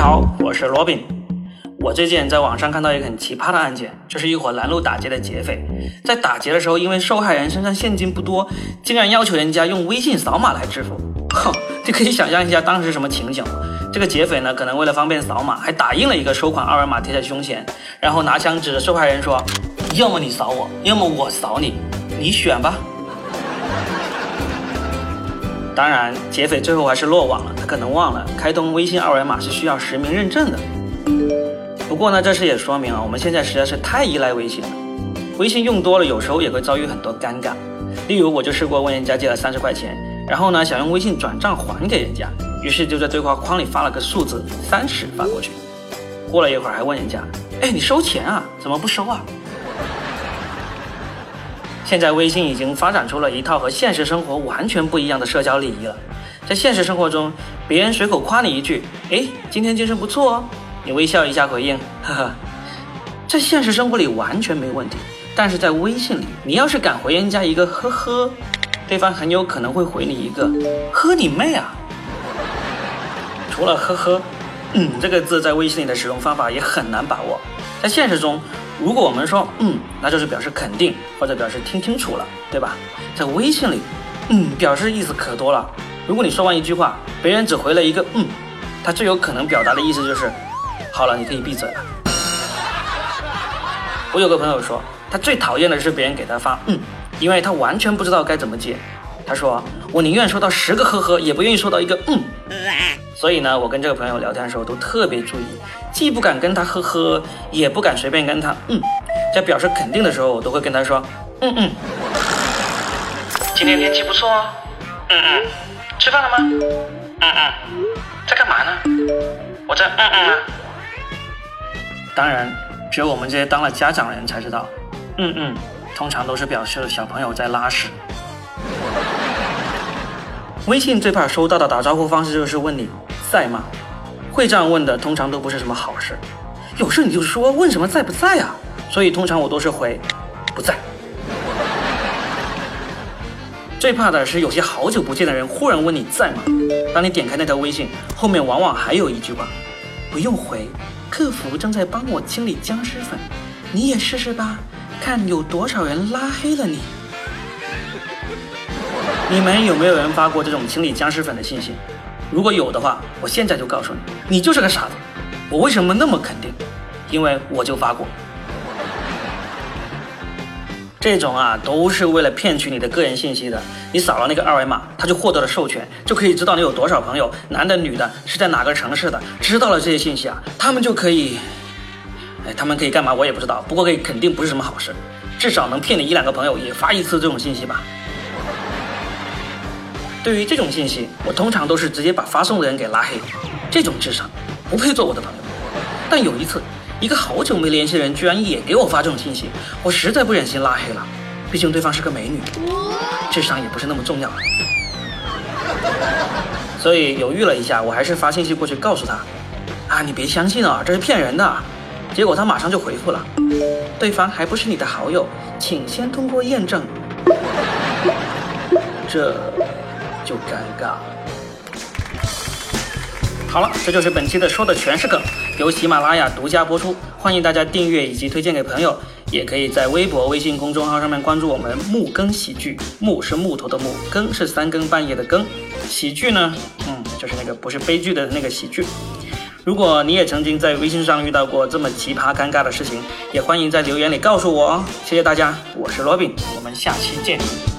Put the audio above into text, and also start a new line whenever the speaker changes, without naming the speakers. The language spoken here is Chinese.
好，我是罗宾。我最近在网上看到一个很奇葩的案件，这是一伙拦路打劫的劫匪，在打劫的时候，因为受害人身上现金不多，竟然要求人家用微信扫码来支付。哼，你可以想象一下当时什么情景。这个劫匪呢，可能为了方便扫码，还打印了一个收款二维码贴在胸前，然后拿枪指着受害人说：“要么你扫我，要么我扫你，你选吧。”当然，劫匪最后还是落网了。他可能忘了开通微信二维码是需要实名认证的。不过呢，这事也说明啊，我们现在实在是太依赖微信了。微信用多了，有时候也会遭遇很多尴尬。例如，我就试过问人家借了三十块钱，然后呢，想用微信转账还给人家，于是就在对话框里发了个数字三十发过去。过了一会儿，还问人家：“哎，你收钱啊？怎么不收啊？”现在微信已经发展出了一套和现实生活完全不一样的社交礼仪了。在现实生活中，别人随口夸你一句：“哎，今天精神不错哦。”你微笑一下回应：“呵呵。”在现实生活里完全没问题，但是在微信里，你要是敢回人家一个“呵呵”，对方很有可能会回你一个“呵你妹啊”。除了“呵呵”，嗯，这个字在微信里的使用方法也很难把握。在现实中。如果我们说嗯，那就是表示肯定或者表示听清楚了，对吧？在微信里，嗯，表示意思可多了。如果你说完一句话，别人只回了一个嗯，他最有可能表达的意思就是好了，你可以闭嘴了。我有个朋友说，他最讨厌的是别人给他发嗯，因为他完全不知道该怎么接。他说我宁愿收到十个呵呵，也不愿意收到一个嗯。所以呢，我跟这个朋友聊天的时候都特别注意，既不敢跟他呵呵，也不敢随便跟他嗯，在表示肯定的时候，我都会跟他说嗯嗯。今天天气不错哦，嗯嗯。吃饭了吗？嗯嗯。在干嘛呢？我在嗯嗯啊。当然，只有我们这些当了家长的人才知道，嗯嗯，通常都是表示小朋友在拉屎。微信最怕收到的打招呼方式就是问你。在吗？会这样问的，通常都不是什么好事。有事你就说，问什么在不在啊？所以通常我都是回不在。最怕的是有些好久不见的人忽然问你在吗？当你点开那条微信，后面往往还有一句话：不用回，客服正在帮我清理僵尸粉，你也试试吧，看有多少人拉黑了你。你们有没有人发过这种清理僵尸粉的信息？如果有的话，我现在就告诉你，你就是个傻子。我为什么那么肯定？因为我就发过。这种啊，都是为了骗取你的个人信息的。你扫了那个二维码，他就获得了授权，就可以知道你有多少朋友，男的女的，是在哪个城市的。知道了这些信息啊，他们就可以，哎，他们可以干嘛？我也不知道。不过可以肯定不是什么好事，至少能骗你一两个朋友也发一次这种信息吧。对于这种信息，我通常都是直接把发送的人给拉黑。这种智商不配做我的朋友。但有一次，一个好久没联系的人居然也给我发这种信息，我实在不忍心拉黑了。毕竟对方是个美女，智商也不是那么重要。所以犹豫了一下，我还是发信息过去告诉他：啊，你别相信啊，这是骗人的。结果他马上就回复了：对方还不是你的好友，请先通过验证。这。就尴尬。好了，这就是本期的说的全是梗，由喜马拉雅独家播出，欢迎大家订阅以及推荐给朋友，也可以在微博、微信公众号上面关注我们木更喜剧，木是木头的木，更是三更半夜的更，喜剧呢，嗯，就是那个不是悲剧的那个喜剧。如果你也曾经在微信上遇到过这么奇葩尴尬的事情，也欢迎在留言里告诉我哦。谢谢大家，我是罗宾，我们下期见。